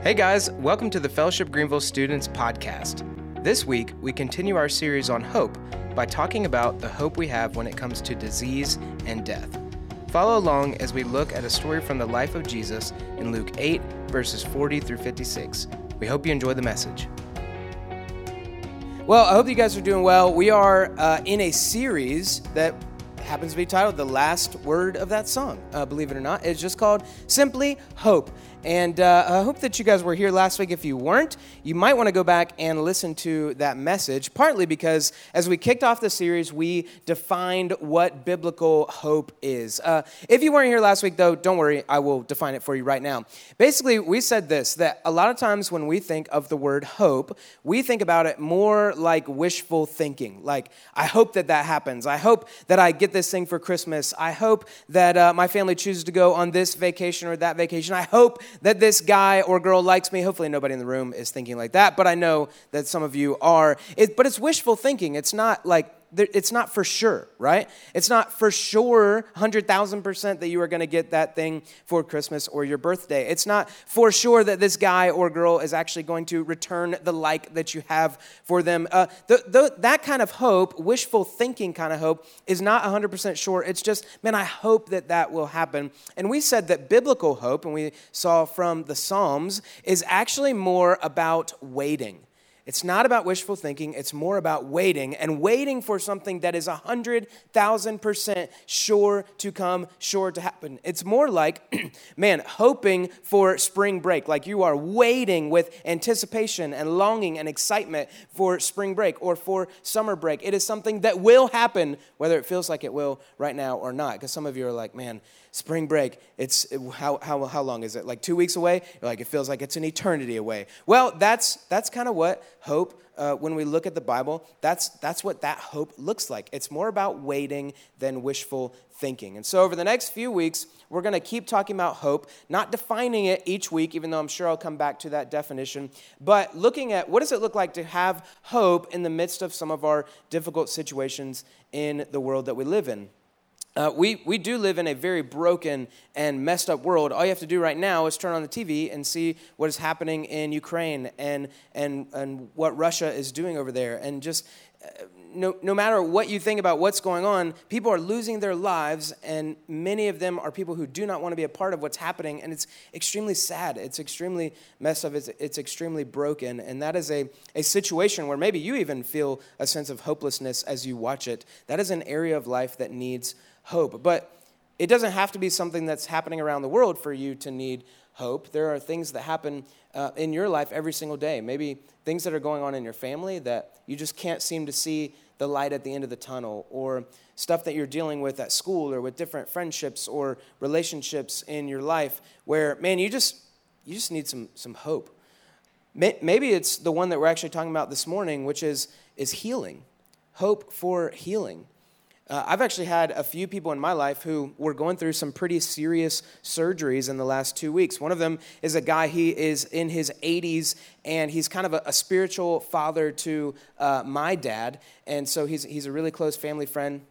Hey guys, welcome to the Fellowship Greenville Students Podcast. This week, we continue our series on hope by talking about the hope we have when it comes to disease and death. Follow along as we look at a story from the life of Jesus in Luke 8, verses 40 through 56. We hope you enjoy the message. Well, I hope you guys are doing well. We are uh, in a series that happens to be titled The Last Word of That Song, uh, believe it or not. It's just called Simply Hope. And uh, I hope that you guys were here last week. If you weren't, you might want to go back and listen to that message, partly because as we kicked off the series, we defined what biblical hope is. Uh, if you weren't here last week, though, don't worry, I will define it for you right now. Basically, we said this that a lot of times when we think of the word hope, we think about it more like wishful thinking. Like, I hope that that happens. I hope that I get this thing for Christmas. I hope that uh, my family chooses to go on this vacation or that vacation. I hope that this guy or girl likes me. Hopefully, nobody in the room is thinking like that, but I know that some of you are. It, but it's wishful thinking. It's not like it's not for sure, right? It's not for sure 100,000% that you are going to get that thing for Christmas or your birthday. It's not for sure that this guy or girl is actually going to return the like that you have for them. Uh, the, the, that kind of hope, wishful thinking kind of hope, is not 100% sure. It's just, man, I hope that that will happen. And we said that biblical hope, and we saw from the Psalms, is actually more about waiting. It's not about wishful thinking, it's more about waiting and waiting for something that is 100,000% sure to come, sure to happen. It's more like, man, hoping for spring break, like you are waiting with anticipation and longing and excitement for spring break or for summer break. It is something that will happen, whether it feels like it will right now or not. Because some of you are like, man, spring break, it's how, how, how long is it? Like two weeks away? Like, it feels like it's an eternity away. Well, that's, that's kind of what hope, uh, when we look at the Bible, that's, that's what that hope looks like. It's more about waiting than wishful thinking. And so, over the next few weeks, we're going to keep talking about hope, not defining it each week, even though I'm sure I'll come back to that definition, but looking at what does it look like to have hope in the midst of some of our difficult situations in the world that we live in. Uh, we, we do live in a very broken and messed up world. All you have to do right now is turn on the TV and see what is happening in Ukraine and, and, and what Russia is doing over there. And just uh, no, no matter what you think about what's going on, people are losing their lives, and many of them are people who do not want to be a part of what's happening. And it's extremely sad. It's extremely messed up. It's, it's extremely broken. And that is a, a situation where maybe you even feel a sense of hopelessness as you watch it. That is an area of life that needs hope. But it doesn't have to be something that's happening around the world for you to need hope. There are things that happen uh, in your life every single day. Maybe things that are going on in your family that you just can't seem to see the light at the end of the tunnel, or stuff that you're dealing with at school, or with different friendships or relationships in your life where, man, you just you just need some some hope. Maybe it's the one that we're actually talking about this morning, which is is healing, hope for healing. Uh, I've actually had a few people in my life who were going through some pretty serious surgeries in the last two weeks. One of them is a guy, he is in his 80s, and he's kind of a, a spiritual father to uh, my dad. And so he's, he's a really close family friend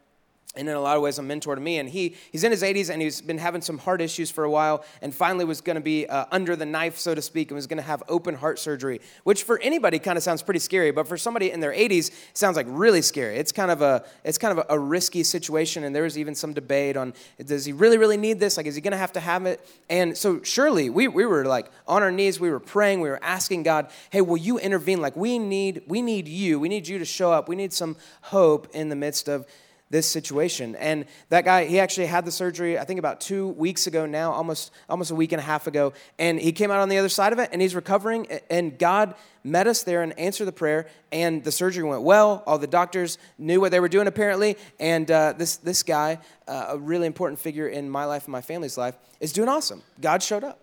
and in a lot of ways a mentor to me. And he, he's in his 80s and he's been having some heart issues for a while and finally was going to be uh, under the knife so to speak and was going to have open heart surgery which for anybody kind of sounds pretty scary but for somebody in their 80s sounds like really scary. It's kind of a it's kind of a, a risky situation and there was even some debate on does he really really need this? Like is he going to have to have it? And so surely we, we were like on our knees. We were praying. We were asking god hey will you intervene? Like we need we need you. We need you to show up. We need some hope in the midst of this situation. And that guy, he actually had the surgery, I think about two weeks ago now, almost, almost a week and a half ago. And he came out on the other side of it and he's recovering. And God met us there and answered the prayer. And the surgery went well. All the doctors knew what they were doing, apparently. And uh, this, this guy, uh, a really important figure in my life and my family's life, is doing awesome. God showed up.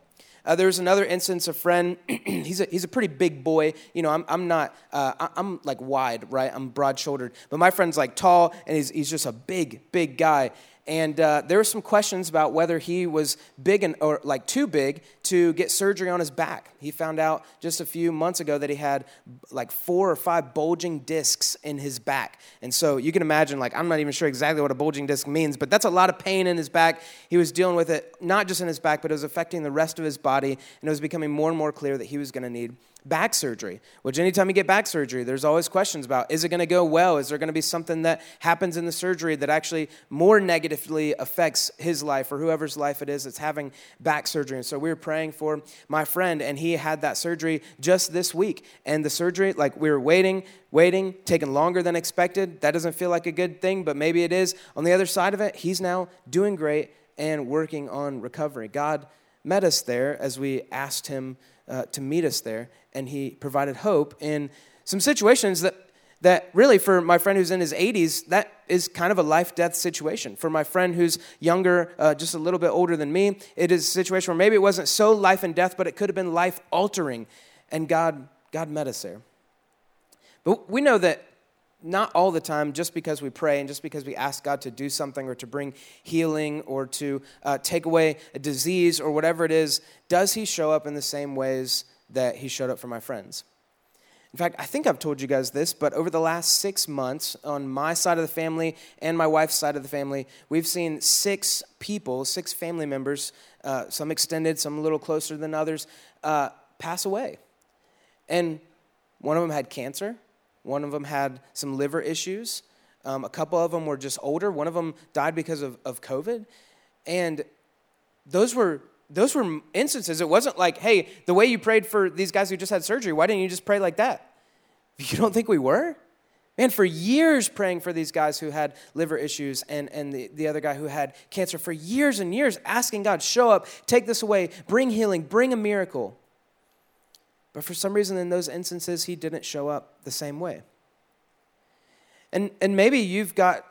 Uh, there was another instance, a friend, he's, a, he's a pretty big boy. You know, I'm, I'm not, uh, I'm like wide, right? I'm broad shouldered. But my friend's like tall, and he's, he's just a big, big guy. And uh, there were some questions about whether he was big and, or like too big to get surgery on his back. He found out just a few months ago that he had like four or five bulging discs in his back. And so you can imagine, like, I'm not even sure exactly what a bulging disc means, but that's a lot of pain in his back. He was dealing with it not just in his back, but it was affecting the rest of his body. And it was becoming more and more clear that he was going to need back surgery, which anytime you get back surgery, there's always questions about is it going to go well? Is there going to be something that happens in the surgery that actually more negatively affects his life or whoever's life it is that's having back surgery? And so we were praying for my friend, and he had that surgery just this week. And the surgery, like we were waiting, waiting, taking longer than expected. That doesn't feel like a good thing, but maybe it is. On the other side of it, he's now doing great and working on recovery. God met us there as we asked him uh, to meet us there, and he provided hope in some situations that that really for my friend who's in his 80s that is kind of a life death situation. For my friend who's younger uh, just a little bit older than me it is a situation where maybe it wasn't so life and death but it could have been life altering and god god met us there. But we know that not all the time just because we pray and just because we ask God to do something or to bring healing or to uh, take away a disease or whatever it is, does He show up in the same ways that He showed up for my friends? In fact, I think I've told you guys this, but over the last six months, on my side of the family and my wife's side of the family, we've seen six people, six family members, uh, some extended, some a little closer than others, uh, pass away. And one of them had cancer one of them had some liver issues. Um, a couple of them were just older. One of them died because of, of COVID. And those were those were instances. It wasn't like, hey, the way you prayed for these guys who just had surgery, why didn't you just pray like that? You don't think we were? Man, for years praying for these guys who had liver issues and, and the, the other guy who had cancer, for years and years, asking God, show up, take this away, bring healing, bring a miracle. But for some reason, in those instances, he didn't show up the same way. And, and maybe you've got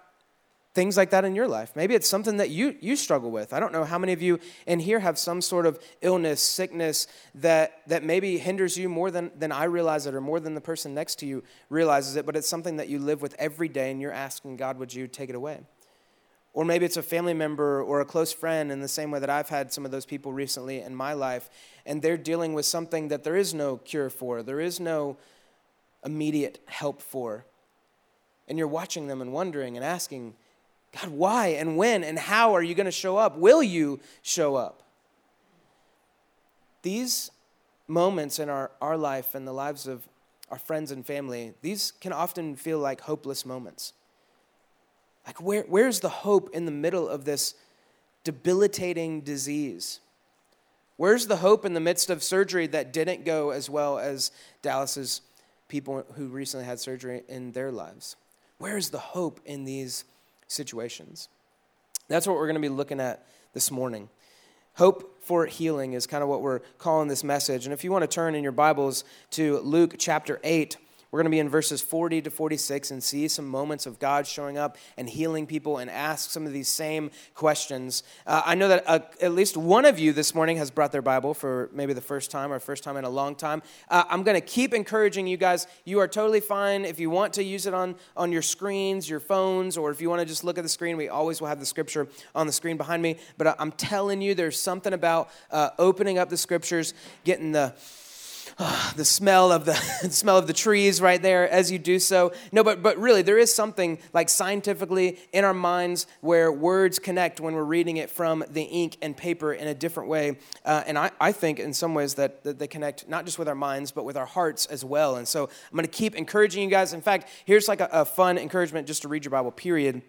things like that in your life. Maybe it's something that you, you struggle with. I don't know how many of you in here have some sort of illness, sickness that, that maybe hinders you more than, than I realize it or more than the person next to you realizes it, but it's something that you live with every day and you're asking God, would you take it away? Or maybe it's a family member or a close friend, in the same way that I've had some of those people recently in my life, and they're dealing with something that there is no cure for, there is no immediate help for. And you're watching them and wondering and asking, God, why and when and how are you going to show up? Will you show up? These moments in our, our life and the lives of our friends and family, these can often feel like hopeless moments. Like, where, where's the hope in the middle of this debilitating disease? Where's the hope in the midst of surgery that didn't go as well as Dallas's people who recently had surgery in their lives? Where's the hope in these situations? That's what we're going to be looking at this morning. Hope for healing is kind of what we're calling this message. And if you want to turn in your Bibles to Luke chapter 8, we're going to be in verses 40 to 46 and see some moments of God showing up and healing people and ask some of these same questions. Uh, I know that uh, at least one of you this morning has brought their Bible for maybe the first time or first time in a long time. Uh, I'm going to keep encouraging you guys. You are totally fine if you want to use it on, on your screens, your phones, or if you want to just look at the screen. We always will have the scripture on the screen behind me. But I'm telling you, there's something about uh, opening up the scriptures, getting the the smell of the, the smell of the trees right there as you do so. No, but but really, there is something like scientifically in our minds where words connect when we're reading it from the ink and paper in a different way. Uh, and I, I think in some ways that, that they connect not just with our minds but with our hearts as well. And so I'm going to keep encouraging you guys. In fact, here's like a, a fun encouragement just to read your Bible. Period.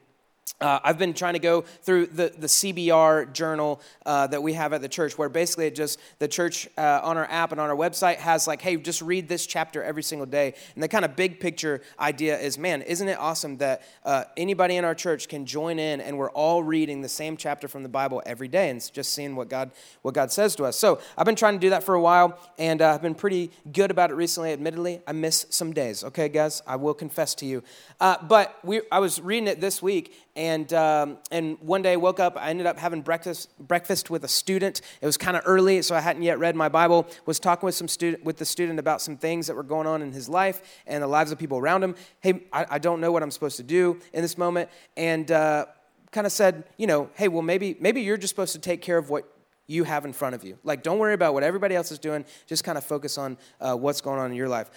Uh, I've been trying to go through the, the CBR journal uh, that we have at the church, where basically it just the church uh, on our app and on our website has like, hey, just read this chapter every single day. And the kind of big picture idea is, man, isn't it awesome that uh, anybody in our church can join in and we're all reading the same chapter from the Bible every day and just seeing what God what God says to us. So I've been trying to do that for a while, and uh, I've been pretty good about it recently. Admittedly, I miss some days. Okay, guys, I will confess to you. Uh, but we, I was reading it this week and, um, and one day I woke up, I ended up having breakfast, breakfast with a student. It was kind of early, so I hadn't yet read my Bible. Was talking with, some student, with the student about some things that were going on in his life and the lives of people around him. Hey, I, I don't know what I'm supposed to do in this moment. And uh, kind of said, you know, hey, well, maybe, maybe you're just supposed to take care of what you have in front of you. Like, don't worry about what everybody else is doing. Just kind of focus on uh, what's going on in your life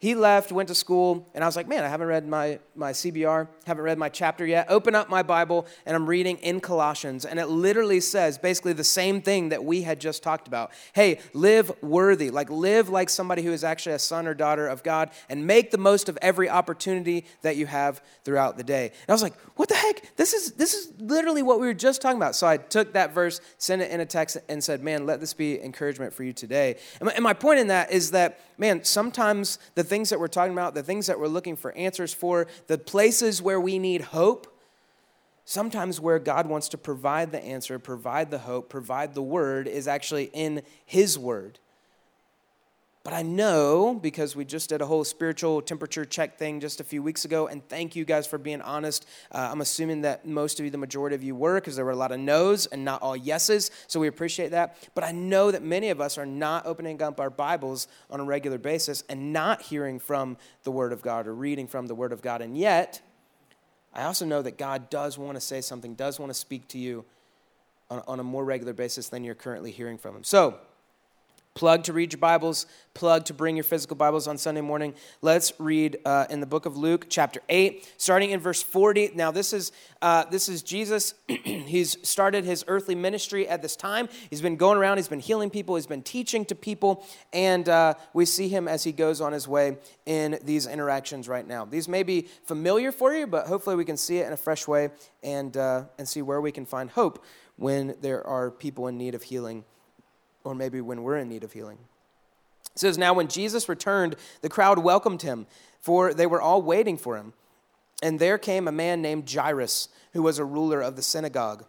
he left, went to school, and I was like, man, I haven't read my, my CBR, haven't read my chapter yet. Open up my Bible, and I'm reading in Colossians, and it literally says basically the same thing that we had just talked about. Hey, live worthy, like live like somebody who is actually a son or daughter of God, and make the most of every opportunity that you have throughout the day. And I was like, what the heck? This is this is literally what we were just talking about. So I took that verse, sent it in a text, and said, man, let this be encouragement for you today. And my, and my point in that is that, man, sometimes the things that we're talking about, the things that we're looking for answers for, the places where we need hope, sometimes where God wants to provide the answer, provide the hope, provide the word is actually in His word. But I know because we just did a whole spiritual temperature check thing just a few weeks ago, and thank you guys for being honest. Uh, I'm assuming that most of you, the majority of you, were because there were a lot of no's and not all yeses, so we appreciate that. But I know that many of us are not opening up our Bibles on a regular basis and not hearing from the Word of God or reading from the Word of God. And yet, I also know that God does want to say something, does want to speak to you on, on a more regular basis than you're currently hearing from Him. So, Plug to read your Bibles, plug to bring your physical Bibles on Sunday morning. Let's read uh, in the book of Luke, chapter 8, starting in verse 40. Now, this is, uh, this is Jesus. he's started his earthly ministry at this time. He's been going around, he's been healing people, he's been teaching to people, and uh, we see him as he goes on his way in these interactions right now. These may be familiar for you, but hopefully we can see it in a fresh way and, uh, and see where we can find hope when there are people in need of healing or maybe when we're in need of healing. It says, Now when Jesus returned, the crowd welcomed him, for they were all waiting for him. And there came a man named Jairus, who was a ruler of the synagogue.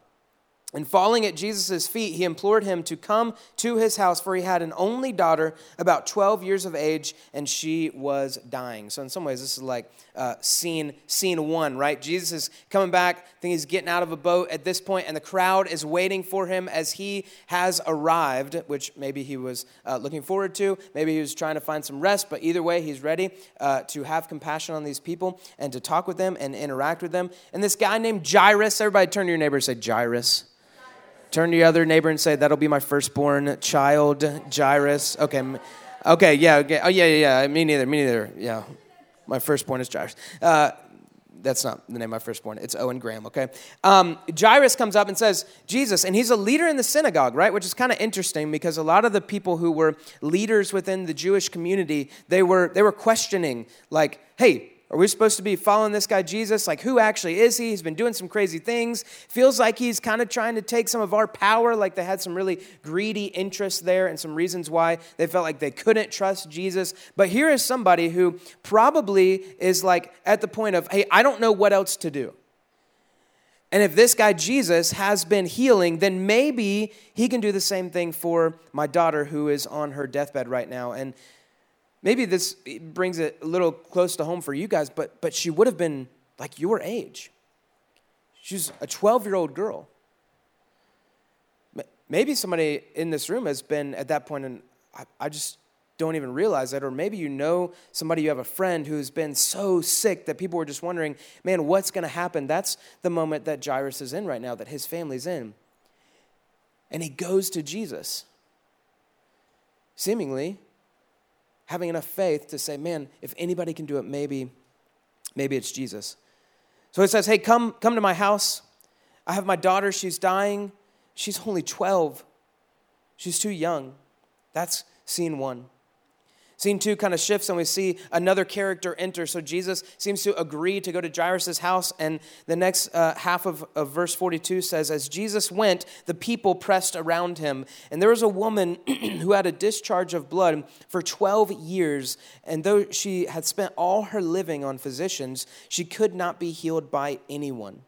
And falling at Jesus' feet, he implored him to come to his house, for he had an only daughter, about 12 years of age, and she was dying. So, in some ways, this is like uh, scene, scene one, right? Jesus is coming back. I think he's getting out of a boat at this point, and the crowd is waiting for him as he has arrived, which maybe he was uh, looking forward to. Maybe he was trying to find some rest, but either way, he's ready uh, to have compassion on these people and to talk with them and interact with them. And this guy named Jairus, everybody turn to your neighbor and say, Jairus. Turn to your other neighbor and say, That'll be my firstborn child, Jairus. Okay. Okay, yeah, okay. Oh, yeah, yeah, yeah. Me neither, me neither. Yeah. My firstborn is Jairus. Uh, that's not the name of my firstborn. It's Owen Graham, okay? Um, Jairus comes up and says, Jesus, and he's a leader in the synagogue, right? Which is kind of interesting because a lot of the people who were leaders within the Jewish community, they were, they were questioning, like, hey, are we supposed to be following this guy Jesus? Like, who actually is he? He's been doing some crazy things. Feels like he's kind of trying to take some of our power. Like, they had some really greedy interests there and some reasons why they felt like they couldn't trust Jesus. But here is somebody who probably is like at the point of, hey, I don't know what else to do. And if this guy Jesus has been healing, then maybe he can do the same thing for my daughter who is on her deathbed right now. And maybe this brings it a little close to home for you guys, but, but she would have been like your age. She's a 12 year old girl. Maybe somebody in this room has been at that point, and I, I just don't even realize it. Or maybe you know somebody, you have a friend who's been so sick that people were just wondering, man, what's going to happen? That's the moment that Jairus is in right now, that his family's in. And he goes to Jesus. Seemingly, having enough faith to say, man, if anybody can do it, maybe, maybe it's Jesus. So he says, hey, come, come to my house. I have my daughter, she's dying. She's only 12. She's too young. That's scene one. Scene two kind of shifts, and we see another character enter. So Jesus seems to agree to go to Jairus' house. And the next uh, half of, of verse 42 says, As Jesus went, the people pressed around him. And there was a woman who had a discharge of blood for 12 years. And though she had spent all her living on physicians, she could not be healed by anyone.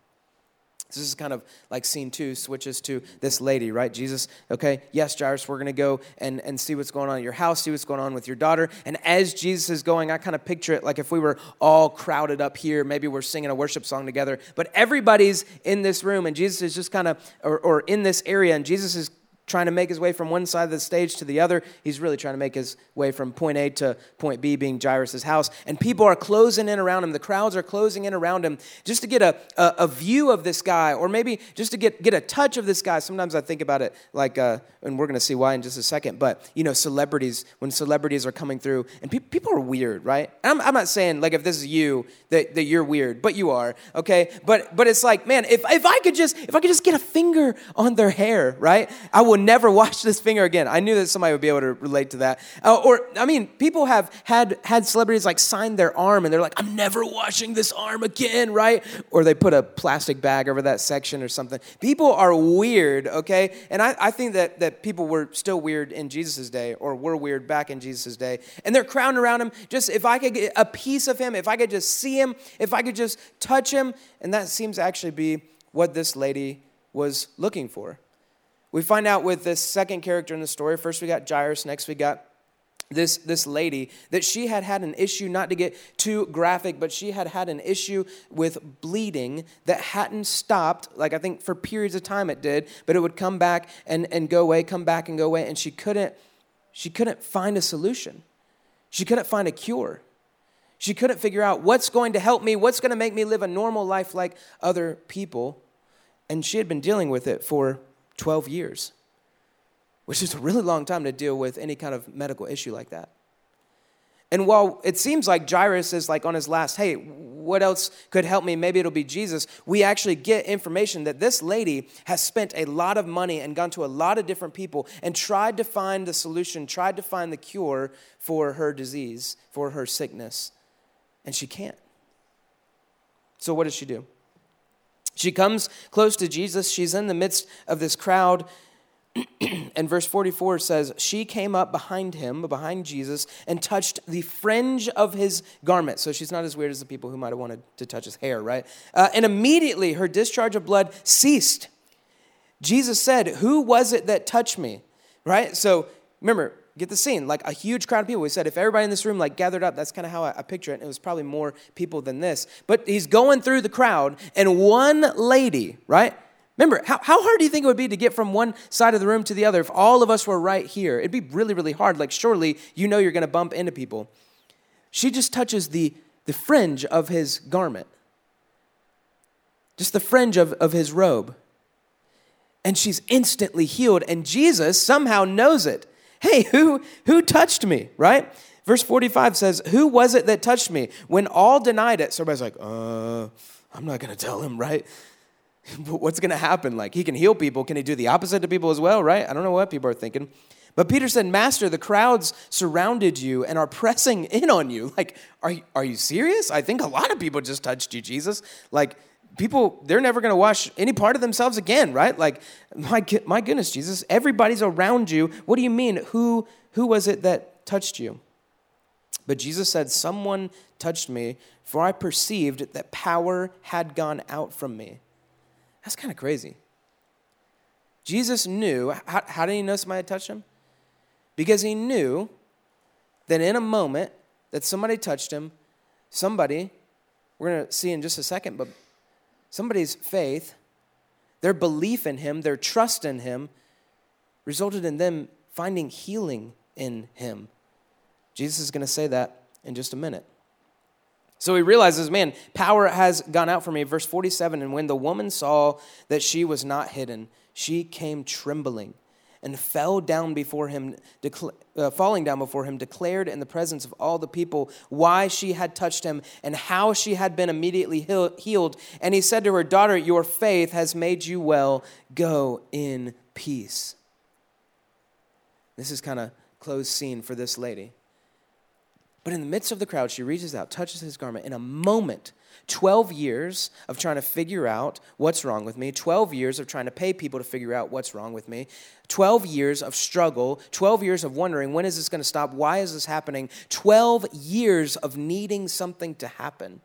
This is kind of like scene two switches to this lady, right? Jesus, okay, yes, Jairus, we're going to go and, and see what's going on in your house, see what's going on with your daughter. And as Jesus is going, I kind of picture it like if we were all crowded up here, maybe we're singing a worship song together, but everybody's in this room and Jesus is just kind of, or, or in this area, and Jesus is trying to make his way from one side of the stage to the other. He's really trying to make his way from point A to point B, being Jairus' house. And people are closing in around him. The crowds are closing in around him just to get a, a, a view of this guy, or maybe just to get, get a touch of this guy. Sometimes I think about it like, uh, and we're going to see why in just a second, but, you know, celebrities, when celebrities are coming through, and pe- people are weird, right? I'm, I'm not saying, like, if this is you, that, that you're weird, but you are, okay? But, but it's like, man, if, if I could just, if I could just get a finger on their hair, right? I would will never wash this finger again. I knew that somebody would be able to relate to that. Uh, or, I mean, people have had, had celebrities like sign their arm and they're like, I'm never washing this arm again, right? Or they put a plastic bag over that section or something. People are weird, okay? And I, I think that, that people were still weird in Jesus' day or were weird back in Jesus' day. And they're crowding around him. Just if I could get a piece of him, if I could just see him, if I could just touch him. And that seems to actually be what this lady was looking for. We find out with this second character in the story. First, we got Jairus. Next, we got this, this lady that she had had an issue, not to get too graphic, but she had had an issue with bleeding that hadn't stopped. Like I think for periods of time it did, but it would come back and, and go away, come back and go away. And she couldn't, she couldn't find a solution. She couldn't find a cure. She couldn't figure out what's going to help me, what's going to make me live a normal life like other people. And she had been dealing with it for 12 years, which is a really long time to deal with any kind of medical issue like that. And while it seems like Jairus is like on his last, hey, what else could help me? Maybe it'll be Jesus. We actually get information that this lady has spent a lot of money and gone to a lot of different people and tried to find the solution, tried to find the cure for her disease, for her sickness. And she can't. So what does she do? She comes close to Jesus. She's in the midst of this crowd. and verse 44 says, She came up behind him, behind Jesus, and touched the fringe of his garment. So she's not as weird as the people who might have wanted to touch his hair, right? Uh, and immediately her discharge of blood ceased. Jesus said, Who was it that touched me? Right? So remember, get the scene. Like a huge crowd of people we said if everybody in this room like gathered up that's kind of how I, I, picture it and it was probably more people than this. But he's going through the crowd and one lady right? Remember how, how hard do you think it would be to get from one side of the room to the other if all of us were right here? It'd be really really hard. Like surely you know you're going to bump into people. She just touches the the fringe of his garment. Just the fringe of, of his robe. And she's instantly healed and jesus somehow knows it hey, who, who touched me, right? Verse 45 says, Who was it that touched me? When all denied it, so everybody's like, uh, I'm not going to tell him, right? What's going to happen? Like, he can heal people. Can he do the opposite to people as well, right? I don't know what people are thinking. But Peter said, Master, the crowds surrounded you and are pressing in on you. Like, are, are you serious? I think a lot of people just touched you, Jesus. Like, people they're never going to wash any part of themselves again right? Like my, my goodness jesus everybody's around you. What do you mean? Who who was it that touched you? But jesus said someone touched me for i perceived that power had gone out from me. That's kind of crazy. Jesus knew how, how did he know somebody had touched him? Because he knew that in a moment that somebody touched him somebody we're going to see in just a second but somebody's faith, their belief in Him, their trust in Him, resulted in them finding healing in Him. Jesus is going to say that in just a minute. So he realizes, man, power has gone out from me. Verse 47 And when the woman saw that she was not hidden, she came trembling and fell down before him, uh, falling down before him, declared in the presence of all the people why she had touched him and how she had been immediately healed. And he said to her, Daughter, your faith has made you well. Go in peace. This is kind of closed scene for this lady. But in the midst of the crowd, she reaches out, touches his garment. In a moment, 12 years of trying to figure out what's wrong with me, 12 years of trying to pay people to figure out what's wrong with me, 12 years of struggle, 12 years of wondering when is this going to stop? Why is this happening? 12 years of needing something to happen.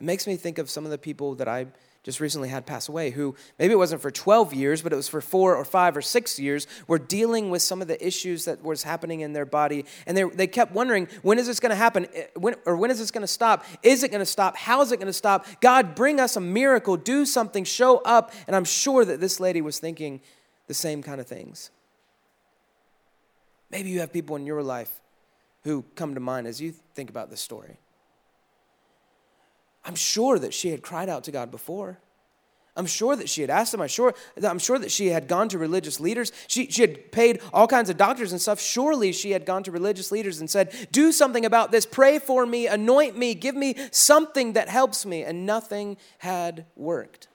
It makes me think of some of the people that I just recently had pass away who maybe it wasn't for 12 years but it was for four or five or six years were dealing with some of the issues that was happening in their body. And they, they kept wondering when is this going to happen? Eh, when, or when is this going to stop? Is it going to stop? How is it going to stop? God bring us a miracle. Do something. Show up. And i'm sure that this lady was thinking the same kind of things. Maybe you have people in your life who come to mind as you think about this story. I'm sure that she had cried out to God before. I'm sure that she had asked him. I'm sure, I'm sure that she had gone to religious leaders. She, she had paid all kinds of doctors and stuff. Surely she had gone to religious leaders and said, Do something about this. Pray for me. Anoint me. Give me something that helps me. And nothing had worked.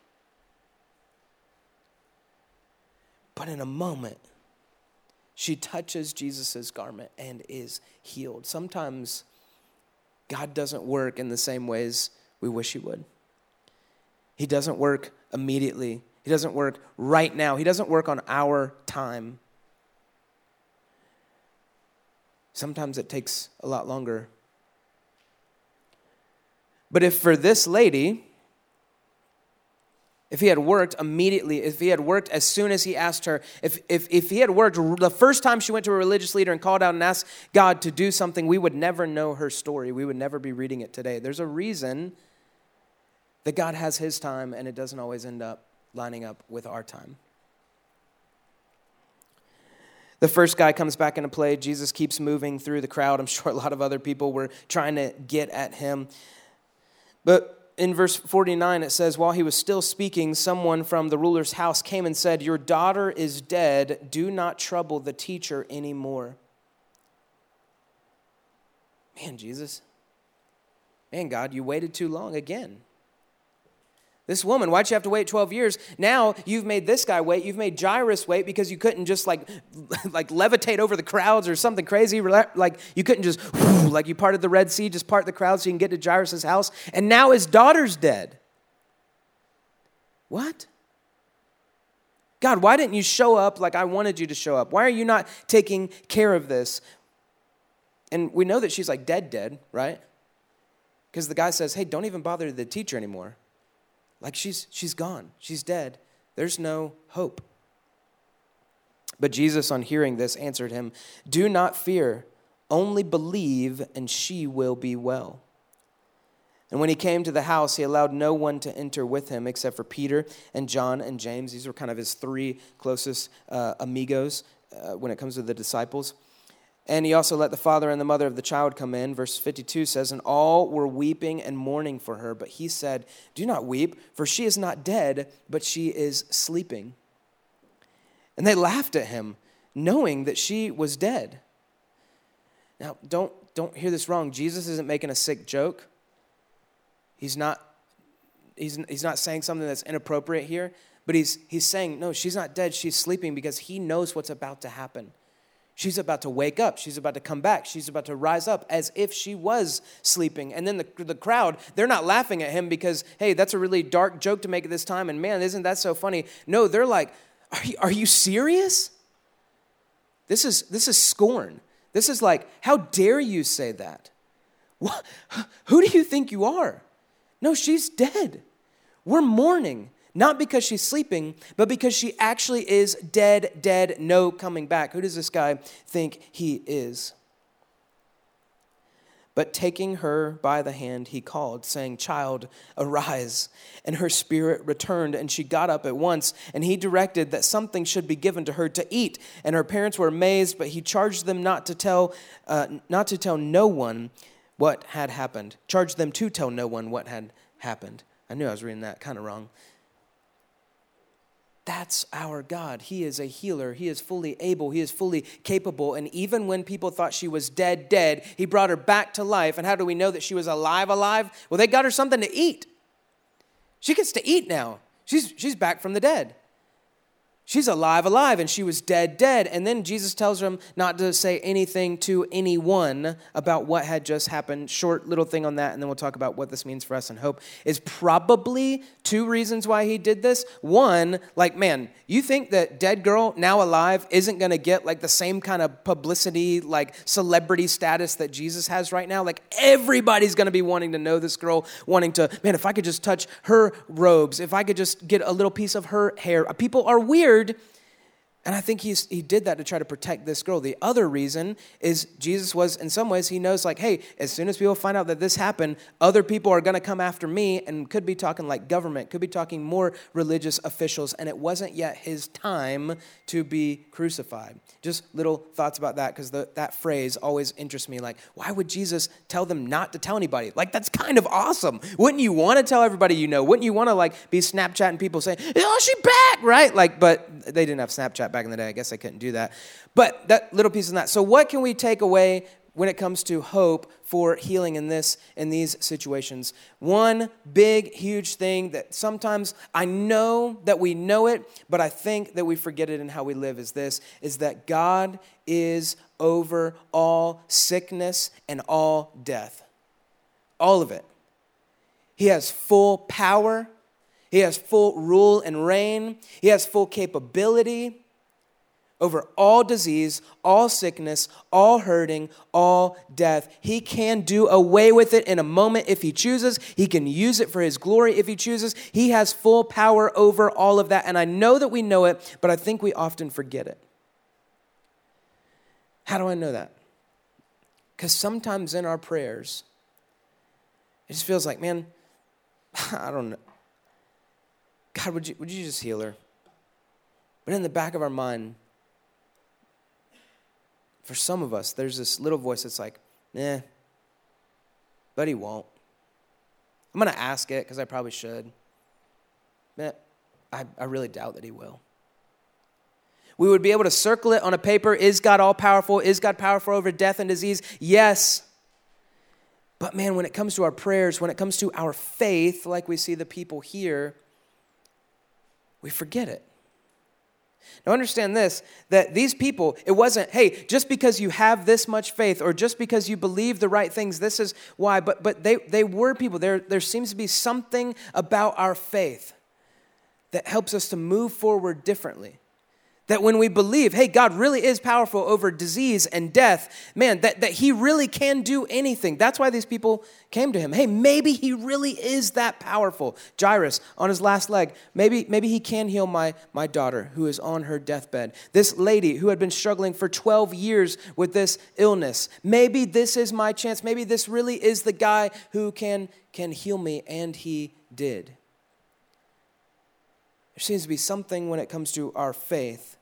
But in a moment, she touches Jesus' garment and is healed. Sometimes God doesn't work in the same ways we wish He would. He doesn't work immediately, He doesn't work right now, He doesn't work on our time. Sometimes it takes a lot longer. But if for this lady, if he had worked immediately, if he had worked as soon as he asked her, if, if, if he had worked the first time she went to a religious leader and called out and asked God to do something, we would never know her story. We would never be reading it today. There's a reason that God has his time and it doesn't always end up lining up with our time. The first guy comes back into play. Jesus keeps moving through the crowd. I'm sure a lot of other people were trying to get at him. But in verse 49, it says, While he was still speaking, someone from the ruler's house came and said, Your daughter is dead. Do not trouble the teacher anymore. Man, Jesus. Man, God, you waited too long again. This woman, why'd you have to wait 12 years? Now you've made this guy wait. You've made Jairus wait because you couldn't just like, like levitate over the crowds or something crazy. Like you couldn't just, like you parted the Red Sea, just part the crowd so you can get to Jairus' house. And now his daughter's dead. What? God, why didn't you show up like I wanted you to show up? Why are you not taking care of this? And we know that she's like dead, dead, right? Because the guy says, hey, don't even bother the teacher anymore. Like she's, she's gone, she's dead. There's no hope. But Jesus, on hearing this, answered him, Do not fear, only believe, and she will be well. And when he came to the house, he allowed no one to enter with him except for Peter and John and James. These were kind of his three closest uh, amigos uh, when it comes to the disciples. And he also let the father and the mother of the child come in. Verse 52 says, And all were weeping and mourning for her. But he said, Do not weep, for she is not dead, but she is sleeping. And they laughed at him, knowing that she was dead. Now, don't, don't hear this wrong. Jesus isn't making a sick joke. He's not, he's, he's not saying something that's inappropriate here, but he's, he's saying, No, she's not dead. She's sleeping because he knows what's about to happen. She's about to wake up. She's about to come back. She's about to rise up as if she was sleeping. And then the, the crowd, they're not laughing at him because, hey, that's a really dark joke to make at this time. And man, isn't that so funny? No, they're like, are you, are you serious? This is, this is scorn. This is like, how dare you say that? What? Who do you think you are? No, she's dead. We're mourning. Not because she's sleeping, but because she actually is dead, dead, no coming back. Who does this guy think he is? But taking her by the hand, he called, saying, Child, arise. And her spirit returned, and she got up at once. And he directed that something should be given to her to eat. And her parents were amazed, but he charged them not to tell, uh, not to tell no one what had happened. Charged them to tell no one what had happened. I knew I was reading that kind of wrong. That's our God. He is a healer. He is fully able. He is fully capable. And even when people thought she was dead, dead, He brought her back to life. And how do we know that she was alive, alive? Well, they got her something to eat. She gets to eat now. She's, she's back from the dead. She's alive, alive, and she was dead, dead. And then Jesus tells them not to say anything to anyone about what had just happened. Short little thing on that, and then we'll talk about what this means for us and hope. Is probably two reasons why he did this. One, like, man, you think that dead girl now alive isn't gonna get like the same kind of publicity, like celebrity status that Jesus has right now? Like, everybody's gonna be wanting to know this girl, wanting to, man, if I could just touch her robes, if I could just get a little piece of her hair. People are weird weird And I think he's, he did that to try to protect this girl. The other reason is Jesus was, in some ways, he knows, like, hey, as soon as people find out that this happened, other people are going to come after me and could be talking like government, could be talking more religious officials. And it wasn't yet his time to be crucified. Just little thoughts about that because that phrase always interests me. Like, why would Jesus tell them not to tell anybody? Like, that's kind of awesome. Wouldn't you want to tell everybody you know? Wouldn't you want to, like, be Snapchatting people saying, oh, she back, right? Like, but they didn't have Snapchat back in the day. I guess I couldn't do that. But that little piece of that. So, what can we take away when it comes to hope for healing in this in these situations one big huge thing that sometimes i know that we know it but i think that we forget it in how we live is this is that god is over all sickness and all death all of it he has full power he has full rule and reign he has full capability over all disease, all sickness, all hurting, all death. He can do away with it in a moment if he chooses. He can use it for his glory if he chooses. He has full power over all of that. And I know that we know it, but I think we often forget it. How do I know that? Because sometimes in our prayers, it just feels like, man, I don't know. God, would you, would you just heal her? But in the back of our mind, for some of us, there's this little voice that's like, eh, but he won't. I'm going to ask it because I probably should. But I, I really doubt that he will. We would be able to circle it on a paper. Is God all powerful? Is God powerful over death and disease? Yes. But man, when it comes to our prayers, when it comes to our faith, like we see the people here, we forget it. Now, understand this that these people, it wasn't, hey, just because you have this much faith or just because you believe the right things, this is why. But, but they, they were people. There, there seems to be something about our faith that helps us to move forward differently. That when we believe, hey, God really is powerful over disease and death, man, that, that He really can do anything. That's why these people came to Him. Hey, maybe He really is that powerful. Jairus, on his last leg, maybe, maybe He can heal my, my daughter who is on her deathbed. This lady who had been struggling for 12 years with this illness, maybe this is my chance. Maybe this really is the guy who can, can heal me, and He did. There seems to be something when it comes to our faith.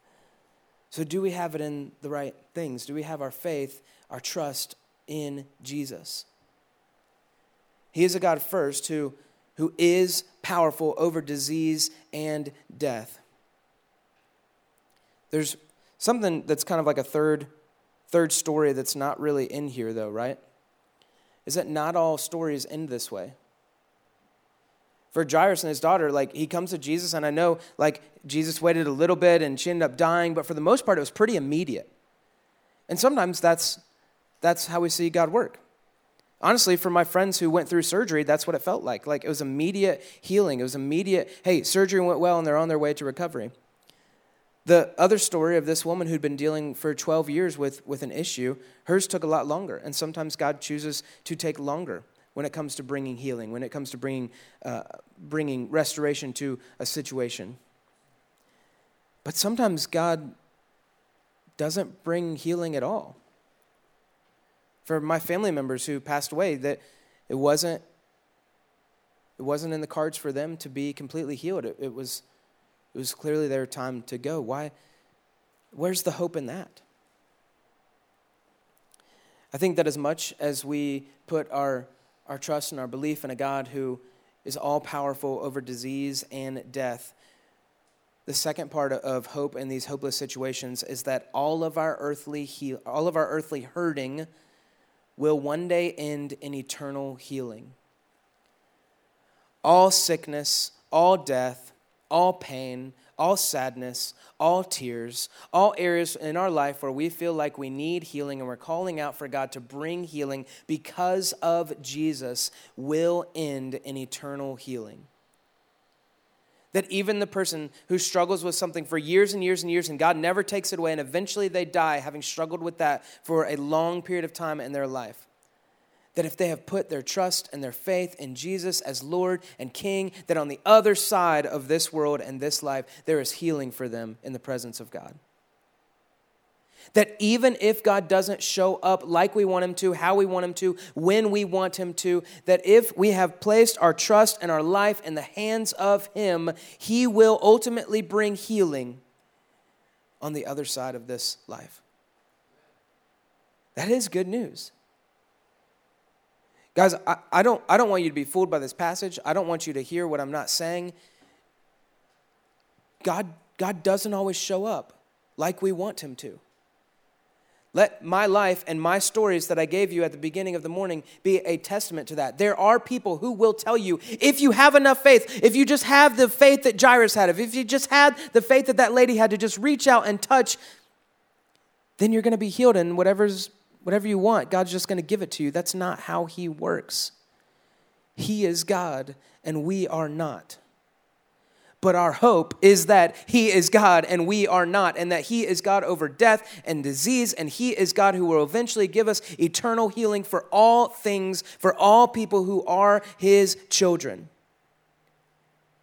So, do we have it in the right things? Do we have our faith, our trust in Jesus? He is a God first who, who is powerful over disease and death. There's something that's kind of like a third, third story that's not really in here, though, right? Is that not all stories end this way? For Jairus and his daughter, like he comes to Jesus, and I know like Jesus waited a little bit and she ended up dying, but for the most part, it was pretty immediate. And sometimes that's that's how we see God work. Honestly, for my friends who went through surgery, that's what it felt like. Like it was immediate healing. It was immediate, hey, surgery went well and they're on their way to recovery. The other story of this woman who'd been dealing for 12 years with, with an issue, hers took a lot longer. And sometimes God chooses to take longer when it comes to bringing healing, when it comes to bringing, uh, bringing restoration to a situation. But sometimes God doesn't bring healing at all. For my family members who passed away, that it wasn't it wasn't in the cards for them to be completely healed. It, it was it was clearly their time to go. Why? Where's the hope in that? I think that as much as we put our our trust and our belief in a God who is all powerful over disease and death. The second part of hope in these hopeless situations is that all of our earthly heal, all of our earthly hurting will one day end in eternal healing. All sickness, all death, all pain, all sadness, all tears, all areas in our life where we feel like we need healing and we're calling out for God to bring healing because of Jesus will end in eternal healing. That even the person who struggles with something for years and years and years and God never takes it away and eventually they die having struggled with that for a long period of time in their life that if they have put their trust and their faith in Jesus as Lord and King, that on the other side of this world and this life, there is healing for them in the presence of God. That even if God doesn't show up like we want him to, how we want him to, when we want him to, that if we have placed our trust and our life in the hands of him, he will ultimately bring healing on the other side of this life. That is good news. Guys, I, I, don't, I don't want you to be fooled by this passage. I don't want you to hear what I'm not saying. God, God doesn't always show up like we want him to. Let my life and my stories that I gave you at the beginning of the morning be a testament to that. There are people who will tell you if you have enough faith, if you just have the faith that Jairus had, if you just had the faith that that lady had to just reach out and touch, then you're going to be healed and whatever's whatever you want, God's just going to give it to you. That's not how he works. He is God and we are not. But our hope is that He is God and we are not, and that He is God over death and disease, and He is God who will eventually give us eternal healing for all things, for all people who are His children.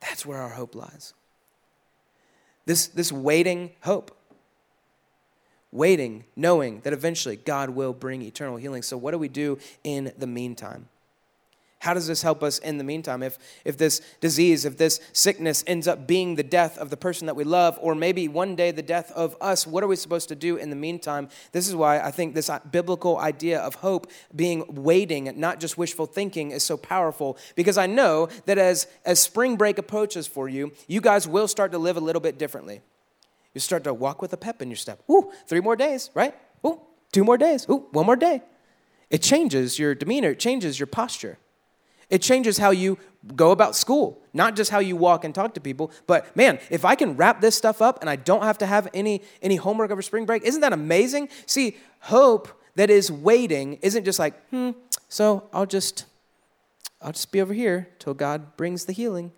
That's where our hope lies. This, this waiting hope. Waiting, knowing that eventually God will bring eternal healing. So, what do we do in the meantime? How does this help us in the meantime? If, if this disease, if this sickness ends up being the death of the person that we love, or maybe one day the death of us, what are we supposed to do in the meantime? This is why I think this biblical idea of hope being waiting, not just wishful thinking, is so powerful. Because I know that as, as spring break approaches for you, you guys will start to live a little bit differently. You start to walk with a pep in your step. Ooh, three more days, right? Ooh, two more days. Ooh, one more day. It changes your demeanor, it changes your posture. It changes how you go about school, not just how you walk and talk to people, but man, if I can wrap this stuff up and I don't have to have any, any homework over spring break, isn't that amazing? See, hope that is waiting isn't just like, hmm, so I'll just I'll just be over here till God brings the healing.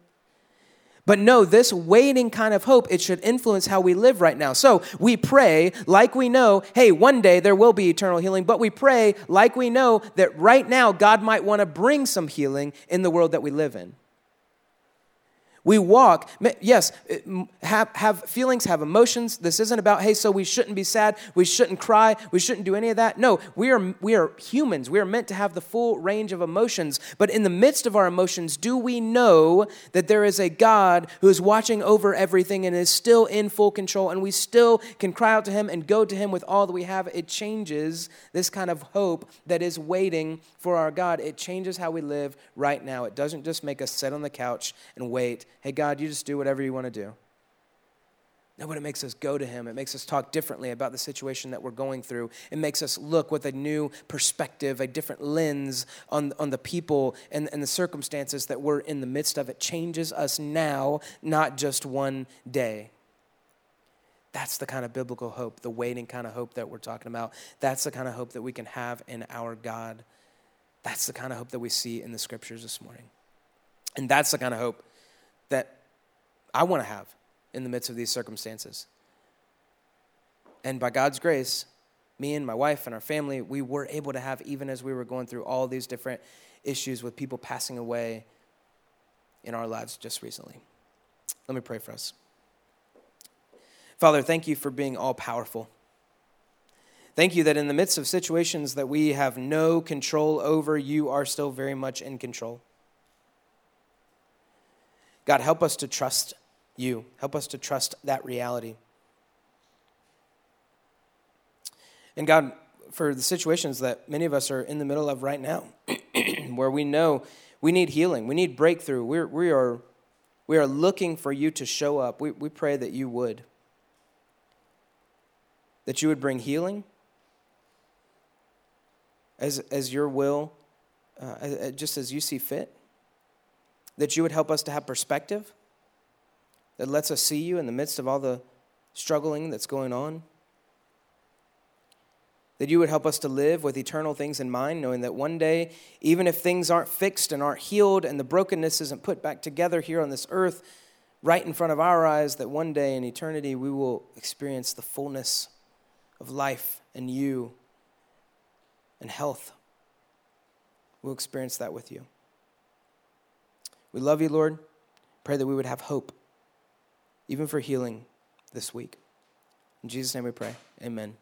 But no, this waiting kind of hope, it should influence how we live right now. So we pray like we know, hey, one day there will be eternal healing, but we pray like we know that right now God might want to bring some healing in the world that we live in. We walk, yes, have, have feelings, have emotions. This isn't about, hey, so we shouldn't be sad, we shouldn't cry, we shouldn't do any of that. No, we are, we are humans. We are meant to have the full range of emotions. But in the midst of our emotions, do we know that there is a God who is watching over everything and is still in full control, and we still can cry out to Him and go to Him with all that we have? It changes this kind of hope that is waiting for our God. It changes how we live right now. It doesn't just make us sit on the couch and wait hey, God, you just do whatever you want to do. No, but it makes us go to Him. It makes us talk differently about the situation that we're going through. It makes us look with a new perspective, a different lens on, on the people and, and the circumstances that we're in the midst of. It changes us now, not just one day. That's the kind of biblical hope, the waiting kind of hope that we're talking about. That's the kind of hope that we can have in our God. That's the kind of hope that we see in the scriptures this morning. And that's the kind of hope that I want to have in the midst of these circumstances. And by God's grace, me and my wife and our family, we were able to have, even as we were going through all these different issues with people passing away in our lives just recently. Let me pray for us. Father, thank you for being all powerful. Thank you that in the midst of situations that we have no control over, you are still very much in control. God, help us to trust you. Help us to trust that reality. And God, for the situations that many of us are in the middle of right now, where we know we need healing, we need breakthrough, we're, we, are, we are looking for you to show up, we, we pray that you would. That you would bring healing as, as your will, uh, just as you see fit that you would help us to have perspective that lets us see you in the midst of all the struggling that's going on. That you would help us to live with eternal things in mind, knowing that one day, even if things aren't fixed and aren't healed and the brokenness isn't put back together here on this earth, right in front of our eyes, that one day in eternity we will experience the fullness of life and you and health. We'll experience that with you. We love you, Lord. Pray that we would have hope, even for healing this week. In Jesus' name we pray. Amen.